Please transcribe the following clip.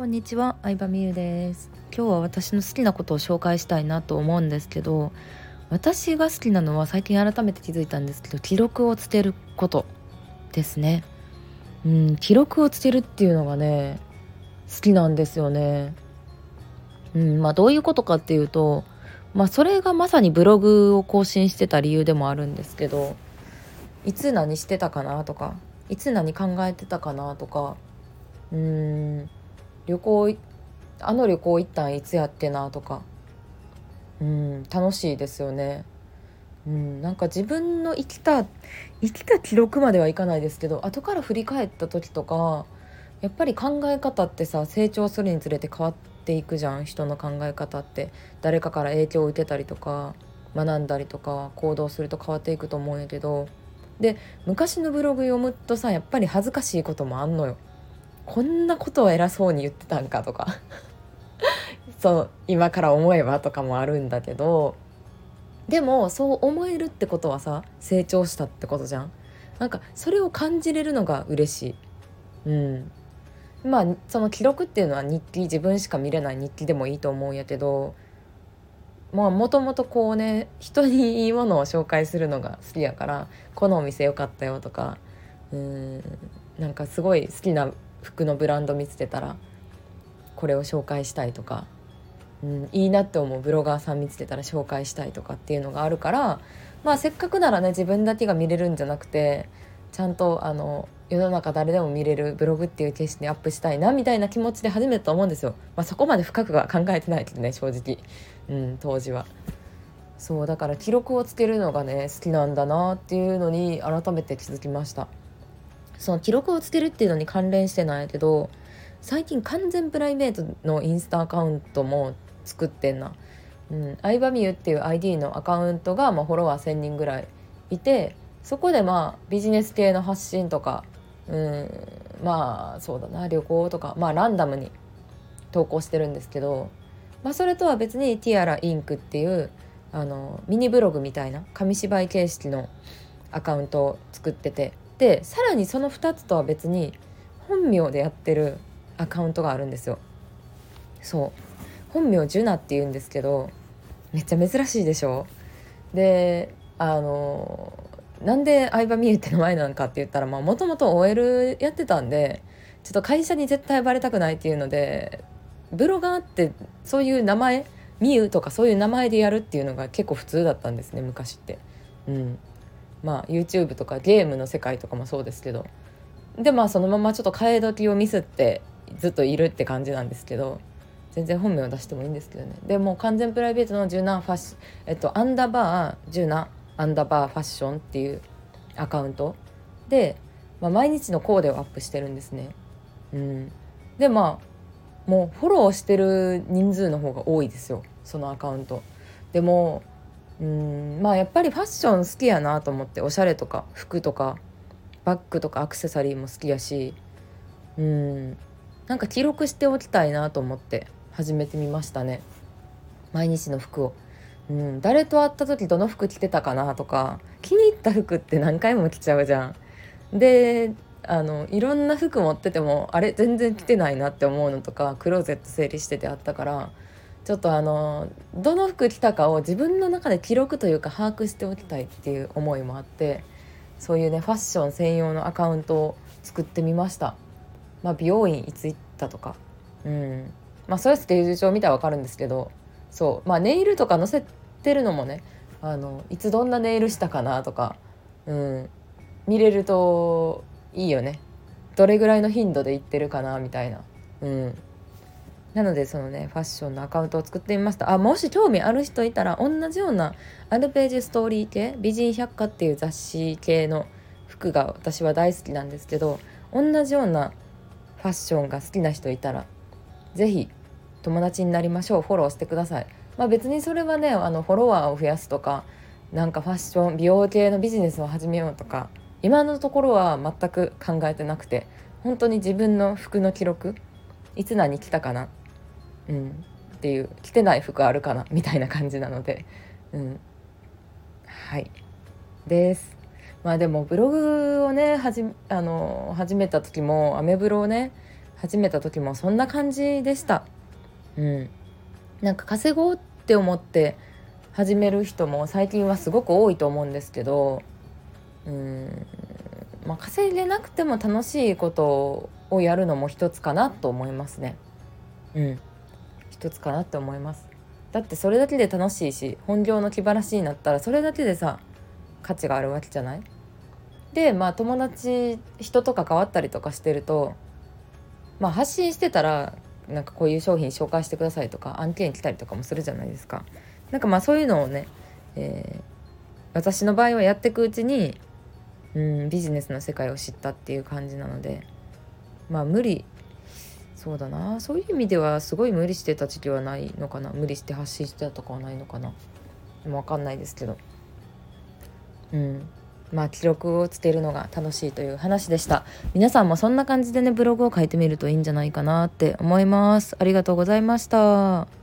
こんにちは、相葉美優です。今日は私の好きなことを紹介したいなと思うんですけど私が好きなのは最近改めて気づいたんですけど記録をつけることですね。うん記録をつけるっていうのがね好きなんですよね。うんまあどういうことかっていうとまあそれがまさにブログを更新してた理由でもあるんですけどいつ何してたかなとかいつ何考えてたかなとかうーん旅行あの旅行行ったんいつやってなとかうん楽しいですよね。うん、なんか自分の生きた生きた記録まではいかないですけど後から振り返った時とかやっぱり考え方ってさ成長するにつれて変わっていくじゃん人の考え方って誰かから影響を受けたりとか学んだりとか行動すると変わっていくと思うんやけどで昔のブログ読むとさやっぱり恥ずかしいこともあんのよ。こんなことを偉そうに言ってたんかとか。そう今から思えばとかもあるんだけど。でもそう思えるってことはさ成長したってことじゃん。なんかそれを感じれるのが嬉しい。うん。まあその記録っていうのは日記自分しか見れない日記でもいいと思うんやけど。まあもともとこうね人にいいものを紹介するのが好きやからこのお店良かったよとか。うん。なんかすごい好きな服のブランド見つけたらこれを紹介したいとか、うん、いいなって思うブロガーさん見つけたら紹介したいとかっていうのがあるからまあせっかくならね自分だけが見れるんじゃなくてちゃんとあの世の中誰でも見れるブログっていう形式にアップしたいなみたいな気持ちで始めたと思うんですよ。まあ、そこまで深くは考えてないけどね正直、うん、当時は。そうだから記録をつけるのがね好きなんだなっていうのに改めて気づきました。その記録をつけるっていうのに関連してないけど最近完全プライベートのインスタアカウントも作ってんな。うん、相葉美優っていう ID のアカウントが、まあ、フォロワー1,000人ぐらいいてそこでまあビジネス系の発信とかうんまあそうだな旅行とかまあランダムに投稿してるんですけど、まあ、それとは別にティアラインクっていうあのミニブログみたいな紙芝居形式のアカウントを作っててでさらにその2つとは別に本名でやってるアカウントがあるんですよ。そう。本名ジュナって言うんですけどめっちゃ珍しいでしょ？であのなんで相葉美優って名前なんかって言ったらもともと OL やってたんでちょっと会社に絶対バレたくないっていうのでブロガーってそういう名前美優とかそういう名前でやるっていうのが結構普通だったんですね昔って。うん、まあ YouTube とかゲームの世界とかもそうですけどでまあそのままちょっと替え時をミスってずっといるって感じなんですけど全然本名を出してもいいんですけどね。でも完全プライベートの柔軟ファッシえっとアンダーバー柔軟アンダーバーファッションっていうアカウント。で、まあ、毎日のコーデをアップしてるんですね。うん。でまあもうフォローしてる人数の方が多いですよ。そのアカウント。でもうんまあやっぱりファッション好きやなと思っておしゃれとか服とかバッグとかアクセサリーも好きやしうんなんか記録しておきたいなと思って始めてみましたね毎日の服を。うん、誰と会った時どの服着てたかなとか気に入った服って何回も着ちゃうじゃん。であのいろんな服持っててもあれ全然着てないなって思うのとかクローゼット整理しててあったからちょっとあのどの服着たかを自分の中で記録というか把握しておきたいっていう思いもあってそういうねファッション専用のアカウントを作ってみました。まあ、美容院いつ行ったとか。うん。まあそれスケジュール帳見たら分かるんですけどそう。まあネイルとか載せてるのもねあのいつどんなネイルしたかなとか、うん、見れるといいよね。どれぐらいの頻度で行ってるかなみたいな。うん。なのでそのねファッションのアカウントを作ってみました。あもし興味ある人いたら同じようなアルページストーリー系美人百科っていう雑誌系の服が私は大好きなんですけど同じようなファッションが好きな人いたら是非友達になりましょう。フォローしてください。まあ別にそれはねあのフォロワーを増やすとかなんかファッション美容系のビジネスを始めようとか今のところは全く考えてなくて本当に自分の服の記録いつ何着たかなうん、っていう着てない服あるかなみたいな感じなので、うん、はい。です。まあでもブログをねはじあの始めた時もアメブロをね始めた時もそんな感じでした。うん。なんか稼ごうって思って始める人も最近はすごく多いと思うんですけどうん。まあ稼いでなくても楽しいことをやるのも一つかなと思いますね。うん。一つかなって思いますだってそれだけで楽しいし本業の気晴らしになったらそれだけでさ価値があるわけじゃない？でまあ友達人と関わったりとかしてるとまあ発信してたらなんかこういう商品紹介してくださいとか案件来たりとかもするじゃないですか。なんかまあそういうのをね、えー、私の場合はやっていくうちにうんビジネスの世界を知ったっていう感じなのでまあ無理そうだな。そういう意味ではすごい無理してた時期はないのかな。無理して発信してたとかはないのかな。でも分かんないですけど。うん。まあ記録をつけるのが楽しいという話でした。皆さんもそんな感じでねブログを書いてみるといいんじゃないかなって思います。ありがとうございました。